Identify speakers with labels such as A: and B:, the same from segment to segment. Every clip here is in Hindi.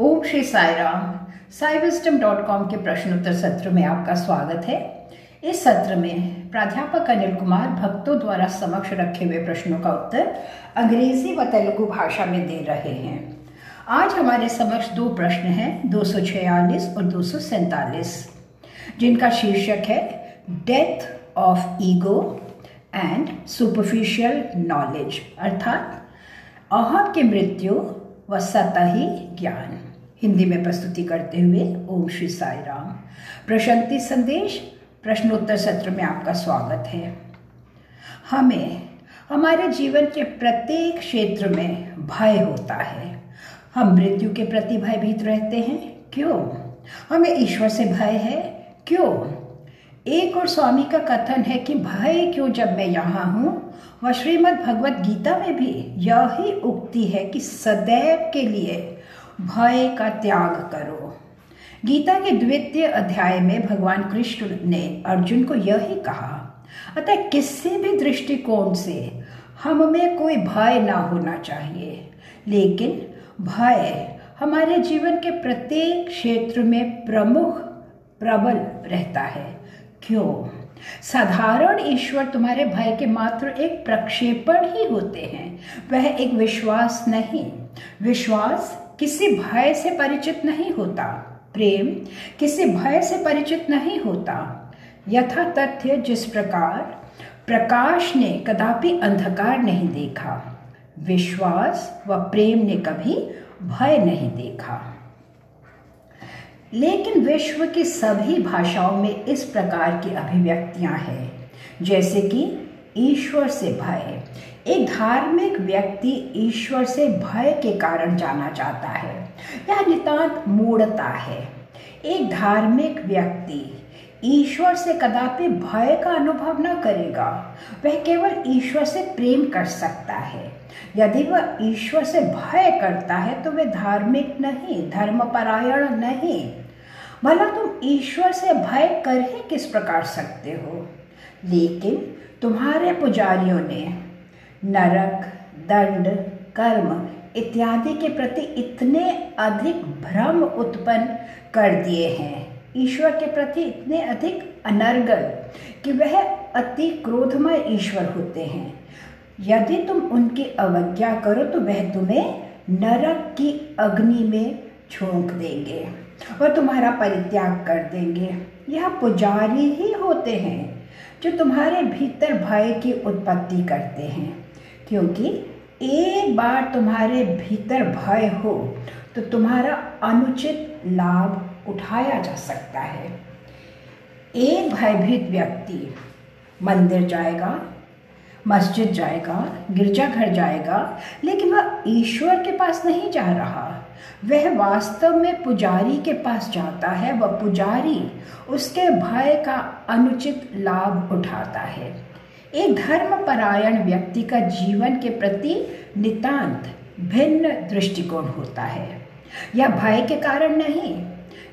A: ओम श्री साई राम साइविस्टम डॉट कॉम के प्रश्नोत्तर सत्र में आपका स्वागत है। इस सत्र में प्राध्यापक अनिल कुमार भक्तों द्वारा समक्ष रखे हुए प्रश्नों का उत्तर अंग्रेज़ी व तेलुगु भाषा में दे रहे हैं। आज हमारे समक्ष दो प्रश्न हैं, दो सौ छियालीस और दो सौ सैंतालीस। जिनका शीर्षक है death of ego and superficial knowledge अर्थात, अहम की मृत्यु व सतही ज्ञान। हिंदी में प्रस्तुति करते हुए ओम श्री साई राम। प्रशांति संदेश, प्रश्नोत्तर सत्र में आपका स्वागत है। हमें, हमारे जीवन के प्रत्येक क्षेत्र में भय होता है। हम मृत्यु के प्रति भयभीत रहते हैं। क्यों? हमें ईश्वर से भय है। क्यों? एक और स्वामी का कथन है कि भय क्यों जब मैं यहाँ हूँ व श्रीमद् भगवत गीता में भी यही उक्ति है कि सदैव के लिए भय का त्याग करो। गीता के द्वितीय अध्याय में भगवान कृष्ण ने अर्जुन को यही कहा, अतः किसी भी दृष्टिकोण से हम में कोई भय ना होना चाहिए, लेकिन भय हमारे जीवन के प्रत्येक क्षेत्र में प्रमुख, प्रबल रहता है। क्यों? साधारण ईश्वर तुम्हारे भय के मात्र एक प्रक्षेपण ही होते हैं। वह एक विश्वास नहीं। विश्वास किसी भय से परिचित नहीं होता। प्रेम किसी भय से परिचित नहीं होता। यथा तथ्य जिस प्रकार प्रकाश ने कदापि अंधकार नहीं देखा। विश्वास व प्रेम ने कभी भय नहीं देखा। लेकिन विश्व की सभी भाषाओं में इस प्रकार की अभिव्यक्तियाँ हैं। जैसे कि ईश्वर से भय। एक धार्मिक व्यक्ति ईश्वर से भय के कारण जाना जाता है। यह नितांत मूढ़ता है। एक धार्मिक व्यक्ति ईश्वर से कदापि भय का अनुभव न करेगा। वह केवल ईश्वर से प्रेम कर सकता है। यदि वह ईश्वर से भय करता है तो वह धार्मिक नहीं, धर्मपरायण नहीं। भला तुम ईश्वर से भय कर ही किस प्रकार सकते हो? लेकिन तुम्हारे पुजारियों ने नरक, दंड, कर्म इत्यादि के प्रति इतने अधिक भ्रम उत्पन्न कर दिए हैं, ईश्वर के प्रति इतने अधिक अनर्गल कि वह अति क्रोधमय ईश्वर होते हैं। यदि तुम उनकी अवज्ञा करो तो वह तुम्हें नरक की अग्नि में झोंक देंगे। और तुम्हारा परित्याग कर देंगे। यह पुजारी ही होते हैं जो तुम्हारे भीतर भय की उत्पत्ति करते हैं। क्योंकि एक बार तुम्हारे भीतर भय हो तो तुम्हारा अनुचित लाभ उठाया जा सकता है। एक भयभीत व्यक्ति मंदिर जाएगा, मस्जिद जाएगा, गिरजाघर जाएगा, लेकिन वह ईश्वर के पास नहीं जा रहा। वह वास्तव में पुजारी के पास जाता है। वह पुजारी उसके भय का अनुचित लाभ उठाता है। एक धर्मपरायण व्यक्ति का जीवन के प्रति नितांत भिन्न दृष्टिकोण होता है। यह भय के कारण नहीं,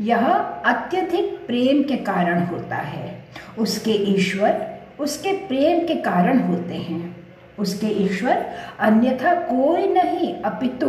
A: यह अत्यधिक प्रेम के कारण होता है। उसके ईश्वर उसके प्रेम के कारण होते हैं। उसके ईश्वर अन्यथा कोई नहीं, अपितु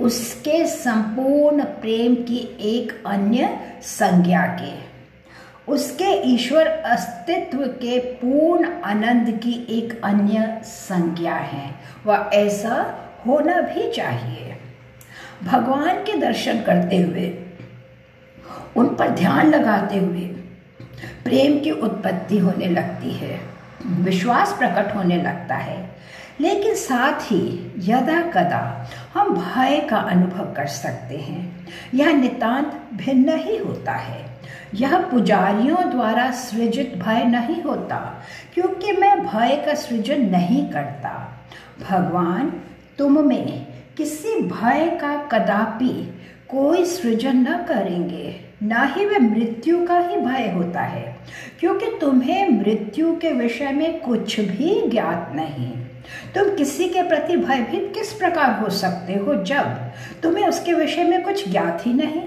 A: उसके संपूर्ण प्रेम की एक अन्य संज्ञा के। उसके ईश्वर अस्तित्व के पूर्ण आनंद की एक अन्य संज्ञा है। वह ऐसा होना भी चाहिए। भगवान के दर्शन करते हुए, उन पर ध्यान लगाते हुए प्रेम की उत्पत्ति होने लगती है। विश्वास प्रकट होने लगता है। लेकिन साथ ही यदा कदा हम भय का अनुभव कर सकते हैं। यह नितांत भिन्न ही होता है। यह पुजारियों द्वारा सृजित भय नहीं होता, क्योंकि मैं भय का सृजन नहीं करता। भगवान, तुम में किसी भय का कदापि कोई सृजन न करेंगे। ना ही वे मृत्यु का ही भय होता है, क्योंकि तुम्हें मृत्यु के विषय में कुछ भी ज्ञात नहीं। तुम किसी के प्रति भयभीत किस प्रकार हो सकते हो जब तुम्हें उसके विषय में कुछ ज्ञात ही नहीं?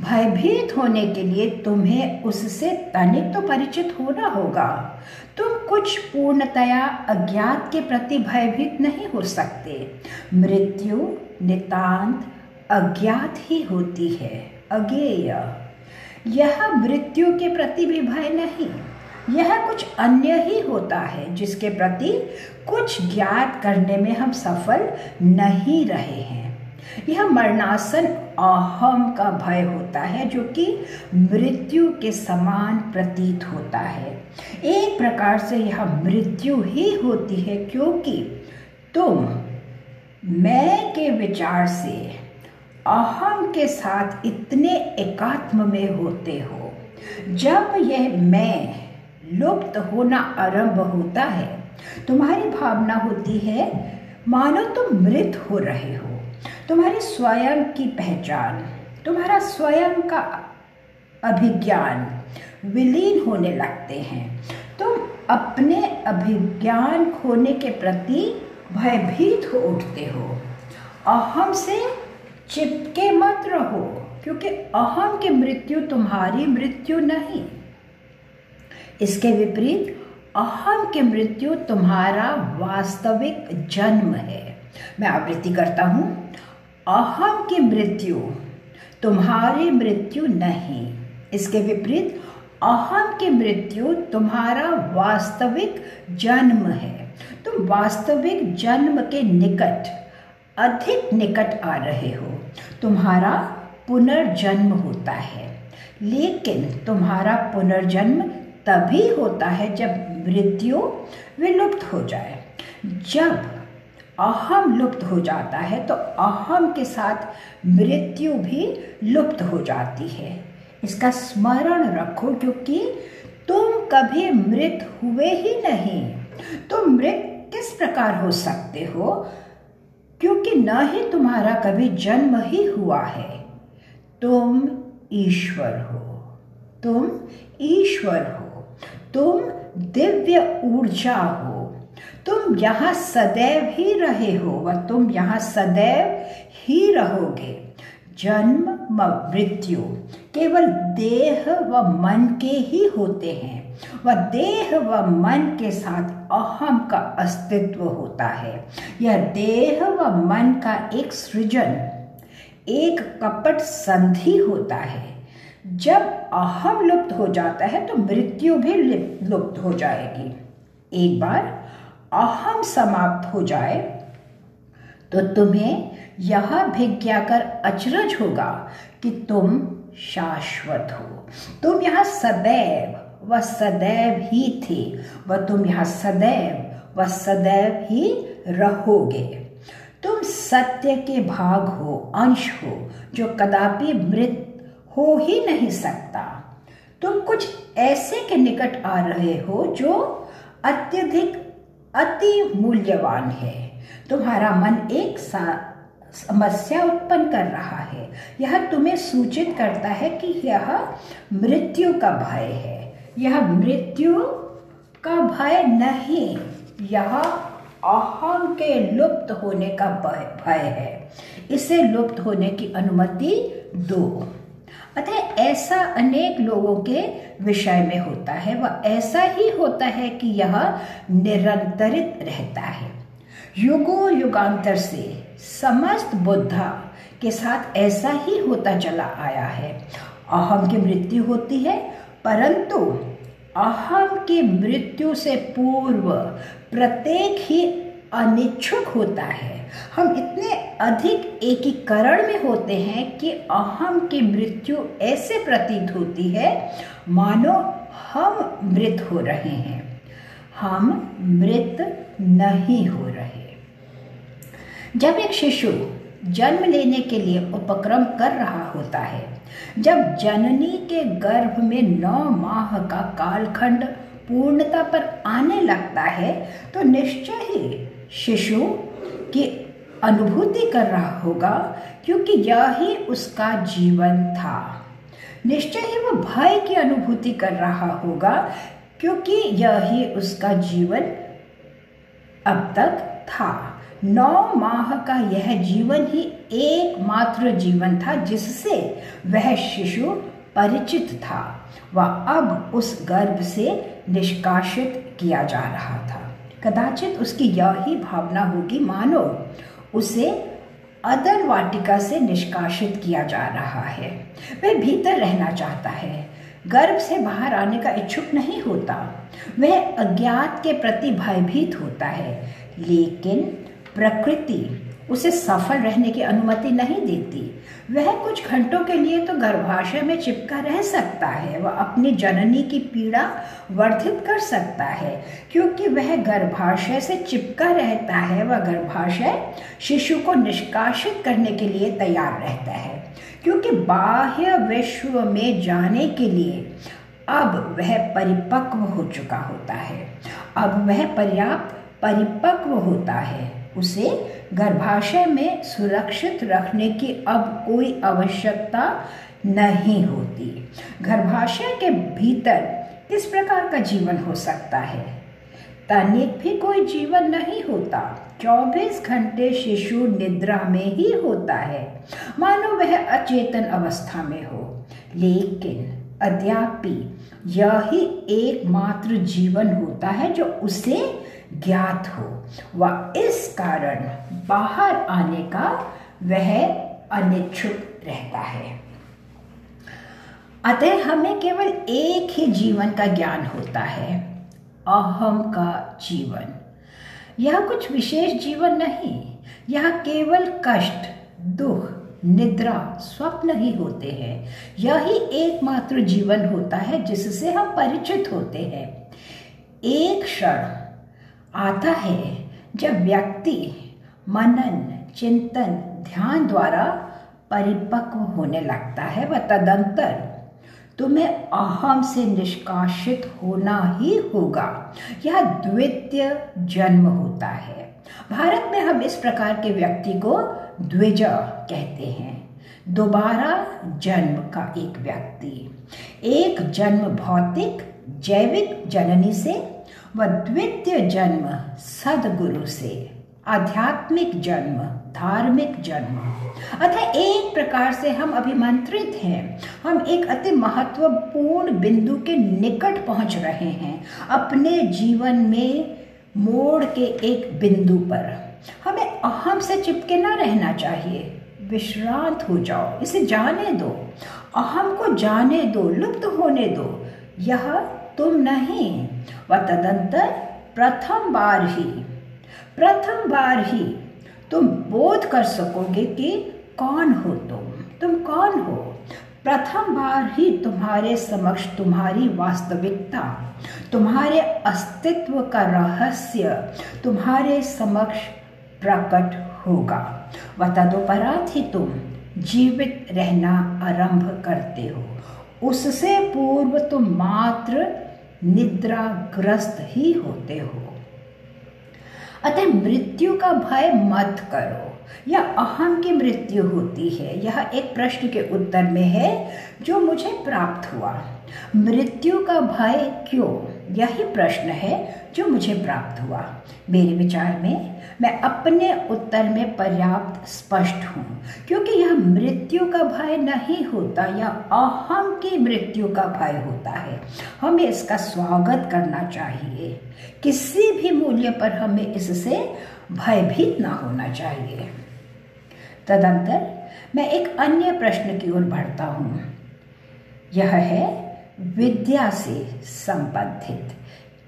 A: भयभीत होने के लिए तुम्हें उससे तनिक तो परिचित होना होगा। तुम कुछ पूर्णतया अज्ञात के प्रति भयभीत नहीं हो सकते। मृत्यु नितांत अज्ञात ही होती है, अज्ञेय। यह मृत्यु के प्रति भी भय नहीं। यह कुछ अन्य ही होता है जिसके प्रति कुछ ज्ञात करने में हम सफल नहीं रहे हैं। यह मरणासन अहम का भय होता है जो कि मृत्यु के समान प्रतीत होता है। एक प्रकार से यह मृत्यु ही होती है क्योंकि तुम, मैं के विचार से अहम के साथ इतने एकात्म में होते हो। जब यह मैं लुप्त होना आरंभ होता है। तुम्हारी भावना होती है, मानो तुम मृत हो रहे हो। तुम्हारी स्वयं की पहचान, तुम्हारा स्वयं का अभिज्ञान विलीन होने लगते हैं। तुम अपने अभिज्ञान खोने के प्रति भयभीत हो उठते हो। अहम से चिपके मत रहो, क्योंकि अहम की मृत्यु तुम्हारी मृत्यु नहीं। इसके विपरीत अहम की मृत्यु तुम्हारा वास्तविक जन्म है। मैं आवृत्ति करता हूँ। अहम की मृत्यु, तुम्हारी मृत्यु नहीं। इसके विपरीत अहम की मृत्यु तुम्हारा वास्तविक जन्म है। तुम वास्तविक जन्म के निकट, अधिक निकट आ रहे हो। तुम्हारा पुनर्जन्म होता है। लेकिन तुम्हारा पुनर्जन्म तभी होता है जब मृत्यु विलुप्त हो जाए। जब अहम लुप्त हो जाता है तो अहम के साथ मृत्यु भी लुप्त हो जाती है। इसका स्मरण रखो, क्योंकि तुम कभी मृत हुए ही नहीं। तुम मृत किस प्रकार हो सकते हो? क्योंकि न ही तुम्हारा कभी जन्म ही हुआ है। तुम ईश्वर हो। तुम ईश्वर हो तुम दिव्य ऊर्जा हो। तुम यहाँ सदैव ही रहे हो व तुम यहाँ सदैव ही रहोगे। जन्म व मृत्यु केवल देह व मन के ही होते हैं व देह व मन के साथ अहम का अस्तित्व होता है। यह देह व मन का एक सृजन, एक कपट संधि होता है। जब अहम लुप्त हो जाता है तो मृत्यु भी लुप्त हो जाएगी। एक बार अहम समाप्त हो जाए तो तुम्हें यह भिज्ञा कर अचरज होगा कि तुम शाश्वत हो। तुम यहाँ सदैव व सदैव ही थे व तुम यहाँ सदैव व सदैव ही रहोगे। तुम सत्य के भाग हो, अंश हो, जो कदापि मृत हो ही नहीं सकता। तुम कुछ ऐसे के निकट आ रहे हो जो अत्यधिक, अति मूल्यवान है। तुम्हारा मन एक समस्या उत्पन्न कर रहा है। यह तुम्हें सूचित करता है कि यह मृत्यु का भय है। यह मृत्यु का भय नहीं, यह अहम के लुप्त होने का भय है। इसे लुप्त होने की अनुमति दो। अतः ऐसा अनेक लोगों के विषय में होता है। वह ऐसा ही होता है कि यह निरंतरित रहता है। युगो युगांतर से समस्त बुद्धा के साथ ऐसा ही होता चला आया है। अहम की मृत्यु होती है, परंतु अहम की मृत्यु से पूर्व प्रत्येक ही अनिच्छुक होता है। हम इतने अधिक एकीकरण में होते हैं कि अहम की मृत्यु ऐसे प्रतीत होती है, मानो हम मृत हो रहे हैं। हम मृत नहीं हो रहे। जब एक शिशु जन्म लेने के लिए उपक्रम कर रहा होता है, जब जननी के गर्भ में नौ माह का कालखंड पूर्णता पर आने लगता है तो निश्चय ही शिशु की अनुभूति कर रहा होगा, क्योंकि यह ही उसका जीवन था। निश्चय ही वह भय की अनुभूति कर रहा होगा, क्योंकि यह ही उसका जीवन अब तक था। नौ माह का यह जीवन ही एकमात्र जीवन था, जिससे वह शिशु परिचित था। वह अब उस गर्भ से निष्कासित किया जा रहा था। कदाचित उसकी यह भावना होगी, मानो, उसे अदर वाटिका से निष्कासित किया जा रहा है। वह भीतर रहना चाहता है। गर्भ से बाहर आने का इच्छुक नहीं होता। वह अज्ञात के प्रति भयभीत होता है। लेकिन प्रकृति उसे सफल रहने की अनुमति नहीं देती। वह कुछ घंटों के लिए तो गर्भाशय में चिपका रह सकता है, वह अपनी जननी की पीड़ा वर्धित कर सकता है, क्योंकि वह गर्भाशय से चिपका रहता है। वह गर्भाशय शिशु को निष्कासित करने के लिए तैयार रहता है, क्योंकि बाह्य विश्व में जाने के लिए अब वह परिपक्व हो चुका होता है। अब वह पर्याप्त परिपक्व होता है। उसे गर्भाशय में सुरक्षित रखने की अब कोई आवश्यकता नहीं होती। गर्भाशय के भीतर किस प्रकार का जीवन हो सकता है? तनिक भी कोई जीवन नहीं होता। 24 घंटे शिशु निद्रा में ही होता है। मानो वह अचेतन अवस्था में हो। लेकिन अद्यापि यह एकमात्र जीवन होता है जो उसे ज्ञात हो। व इस कारण बाहर आने का वह अनिच्छुक रहता है। अतः हमें केवल एक ही जीवन का ज्ञान होता है, अहम का जीवन। यह कुछ विशेष जीवन नहीं, यह केवल कष्ट, दुख निद्रा स्वप्न ही होते हैं। यही एकमात्र जीवन होता है जिससे हम परिचित होते हैं। एक क्षण आता है जब व्यक्ति मनन, चिंतन, ध्यान द्वारा परिपक्व होने लगता है व तदंतर तुम्हें अहम से निष्कासित होना ही होगा। यह द्वितीय जन्म होता है। भारत में हम इस प्रकार के व्यक्ति को द्विज कहते हैं। दोबारा जन्म का एक व्यक्ति। एक जन्म भौतिक, जैविक जननी से व द्वितीय जन्म सदगुरु से। आध्यात्मिक जन्म, धार्मिक जन्म। अतः एक प्रकार से हम अभिमंत्रित हैं। हम एक अति महत्वपूर्ण बिंदु के निकट पहुँच रहे हैं। अपने जीवन में मोड़ के एक बिंदु पर। हमें अहम से चिपके ना रहना चाहिए। विश्रांत हो जाओ, इसे जाने दो। अहम को जाने दो, लुप्त होने दो। यह तुम नहीं व तदंतर प्रथम बार ही, प्रथम बार ही तुम बोध कर सकोगे कि कौन हो तुम? तुम कौन हो? प्रथम बार ही तुम्हारे समक्ष तुम्हारी वास्तविकता, तुम्हारे अस्तित्व का रहस्य, तुम्हारे समक्ष प्रकट होगा। व ही तुम जीवित रहना आरंभ करते हो। उससे पूर्व तुम मात्र निद्राग्रस्त ही होते हो। अतः मृत्यु का भय मत करो। या अहम की मृत्यु होती है। यह एक प्रश्न के उत्तर में है, जो मुझे प्राप्त हुआ। मृत्यु का भय क्यों? यही प्रश्न है, जो मुझे प्राप्त हुआ। मेरे विचार में मैं अपने उत्तर में पर्याप्त स्पष्ट हूँ, क्योंकि यह मृत्यु का भय नहीं होता या अहम की मृत्यु का भय होता है। हमें इसका स्वागत करना चाहिए। किसी भी मूल्य पर हमें इससे भयभीत ना होना चाहिए। तदंतर मैं एक अन्य प्रश्न की ओर बढ़ता हूँ। यह है, विद्या से संबंधित।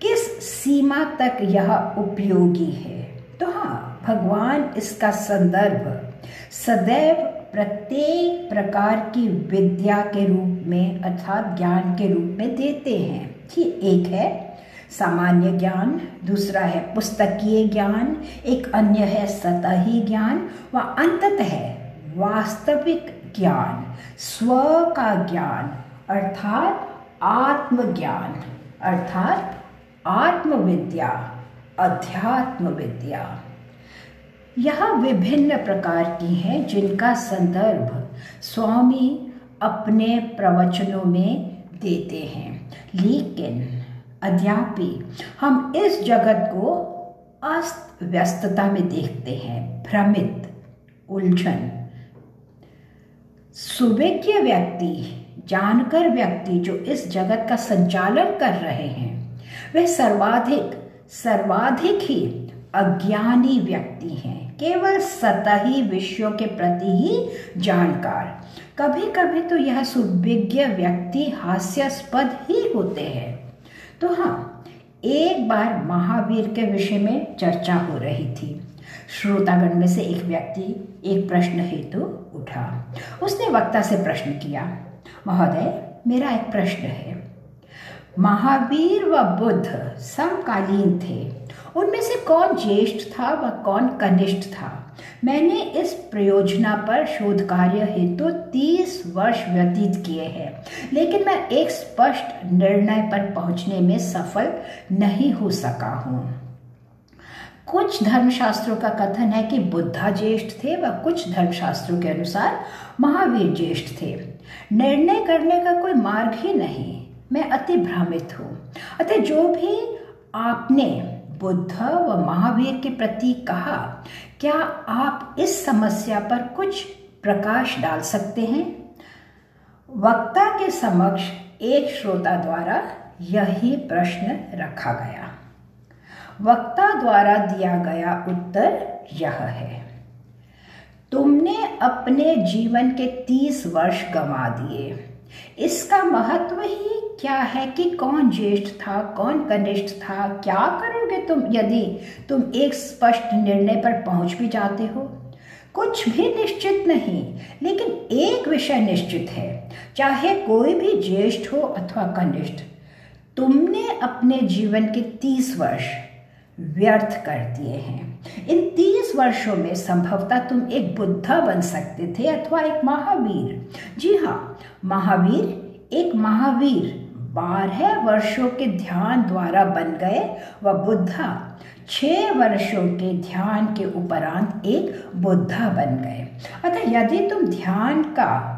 A: किस सीमा तक यह उपयोगी है? तो हाँ भगवान इसका संदर्भ सदैव प्रत्येक प्रकार की विद्या के रूप में अर्थात ज्ञान के रूप में देते हैं। कि एक है सामान्य ज्ञान, दूसरा है पुस्तकीय ज्ञान, एक अन्य है सतही ज्ञान, व अंततः है वास्तविक ज्ञान, स्व का ज्ञान, अर्थात आत्मज्ञान, अर्थात आत्मविद्या। अध्यात्म विद्या यह विभिन्न प्रकार की हैं जिनका संदर्भ स्वामी अपने प्रवचनों में देते हैं। लेकिन अद्यापि हम इस जगत को अस्त व्यस्तता में देखते हैं। भ्रमित, उलझन। सुविज्ञ व्यक्ति, जानकर व्यक्ति जो इस जगत का संचालन कर रहे हैं वे सर्वाधिक सर्वाधिक ही अज्ञानी व्यक्ति हैं। केवल सतही विषयों के प्रति ही जानकार। कभी कभी तो यह सुविज्ञ व्यक्ति हास्यास्पद ही होते हैं। तो हाँ एक बार महावीर के विषय में चर्चा हो रही थी। श्रोतागण में से एक व्यक्ति एक प्रश्न हेतु तो उठा। उसने वक्ता से प्रश्न किया, महोदय, मेरा एक प्रश्न है। महावीर व बुद्ध समकालीन थे। उनमें से कौन ज्येष्ठ था व कौन कनिष्ठ था? मैंने इस प्रयोजना पर शोध कार्य हेतु तीस वर्ष व्यतीत किए हैं, लेकिन मैं एक स्पष्ट निर्णय पर पहुँचने में सफल नहीं हो सका हूँ। कुछ धर्मशास्त्रों का कथन है कि बुद्धा ज्येष्ठ थे व कुछ धर्मशास्त्रों के अनुसार महावीर ज्येष्ठ थे। निर्णय करने का कोई मार्ग ही नहीं। मैं अति भ्रमित हूँ। अतः जो भी आपने बुद्ध व महावीर के प्रति कहा, क्या आप इस समस्या पर कुछ प्रकाश डाल सकते हैं? वक्ता के समक्ष एक श्रोता द्वारा यही प्रश्न रखा गया। वक्ता द्वारा दिया गया उत्तर यह है, तुमने अपने जीवन के तीस वर्ष गंवा दिए। इसका महत्व ही क्या है कि कौन ज्येष्ठ था, कौन कनिष्ठ था? क्या करोगे तुम यदि तुम एक स्पष्ट निर्णय पर पहुँच भी जाते हो? कुछ भी निश्चित नहीं, लेकिन एक विषय निश्चित है, चाहे कोई भी ज्येष्ठ हो अथवा कनिष्ठ। तुमने अपने जीवन के तीस वर्ष व्यर्थ कर दिए हैं। इन तीस वर्षों में संभवतः तुम एक बुद्धा बन सकते थे अथवा एक महावीर। जी हाँ महावीर एक महावीर। बारह वर्षों के ध्यान द्वारा बन गए व बुद्धा। छह वर्षों के ध्यान के उपरांत एक बुद्धा बन गए। अतः यदि तुम ध्यान का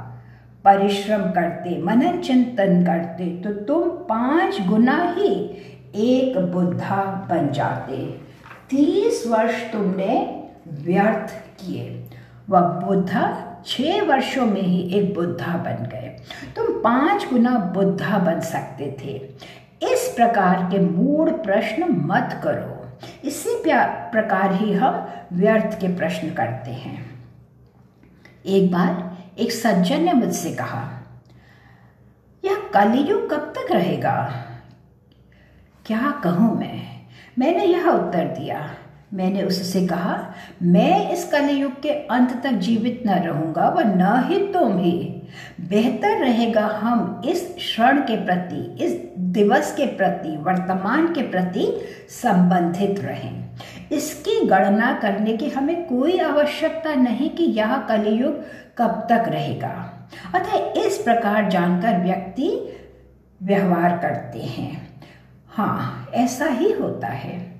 A: परिश्रम करते, मनन चिंतन करते तो तुम पाँच गुना ही एक बुद्धा बन जाते। तीस वर्ष तुमने व्यर्थ किए। वह बुद्धा छह वर्षों में ही एक बुद्धा बन गए। तुम पाँच गुना बुद्धा बन सकते थे। इस प्रकार के मूड प्रश्न मत करो। इसी प्रकार ही हम व्यर्थ के प्रश्न करते हैं। एक बार एक सज्जन ने मुझसे कहा, यह कलयुग कब तक रहेगा? क्या कहूँ मैं? मैंने यह उत्तर दिया। मैंने उससे कहा, मैं इस कलयुग के अंत तक जीवित न रहूँगा, व न ही तुम ही। बेहतर रहेगा हम इस क्षण के प्रति, इस दिवस के प्रति, वर्तमान के प्रति संबंधित रहें। इसकी गणना करने की हमें कोई आवश्यकता नहीं कि यह कलयुग कब तक रहेगा। अतः इस प्रकार जानकर व्यक्ति व्यवहार करते हैं। हाँ ऐसा ही होता है।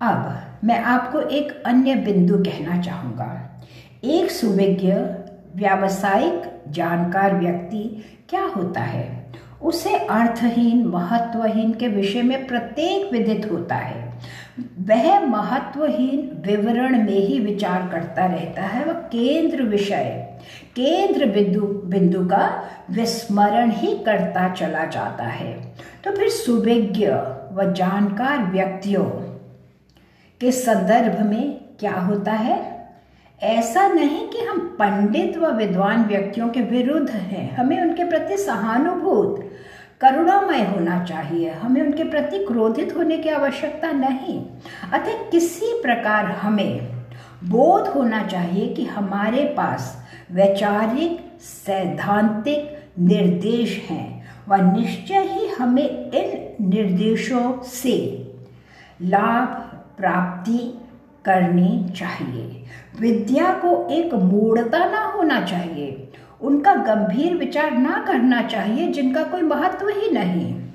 A: अब मैं आपको एक अन्य बिंदु कहना चाहूँगा। एक सुविज्ञ, व्यावसायिक, जानकार व्यक्ति क्या होता है? उसे अर्थहीन, महत्वहीन के विषय में प्रत्येक विदित होता है। वह महत्वहीन विवरण में ही विचार करता रहता है, वह केंद्र विषय। केंद्र बिंदु बिंदु का विस्मरण ही करता चला जाता है। तो फिर सुविज्ञ व जानकार व्यक्तियों के संदर्भ में क्या होता है? ऐसा नहीं कि हम पंडित व विद्वान व्यक्तियों के विरुद्ध हैं। हमें उनके प्रति सहानुभूत, करुणामय होना चाहिए। हमें उनके प्रति क्रोधित होने की आवश्यकता नहीं। अतः किसी प्रकार हमें बोध होना चाहिए कि हमारे पास वैचारिक, सैद्धांतिक निर्देश हैं। व निश्चय ही हमें इन निर्देशों से लाभ प्राप्ति करनी चाहिए। विद्या को एक मूढ़ता ना होना चाहिए। उनका गंभीर विचार ना करना चाहिए, जिनका कोई महत्व ही नहीं।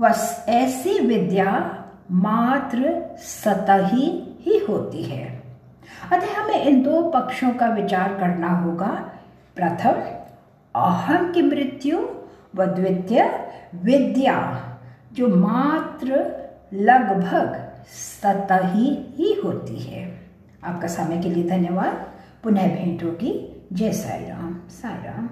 A: बस ऐसी विद्या मात्र सतही ही होती है। अतः हमें इन दो पक्षों का विचार करना होगा। प्रथम अहम की मृत्यु व द्वितीय विद्या, जो मात्र लगभग सतही ही होती है। आपका समय के लिए धन्यवाद। पुनः भेंट होगी जय साई राम साई राम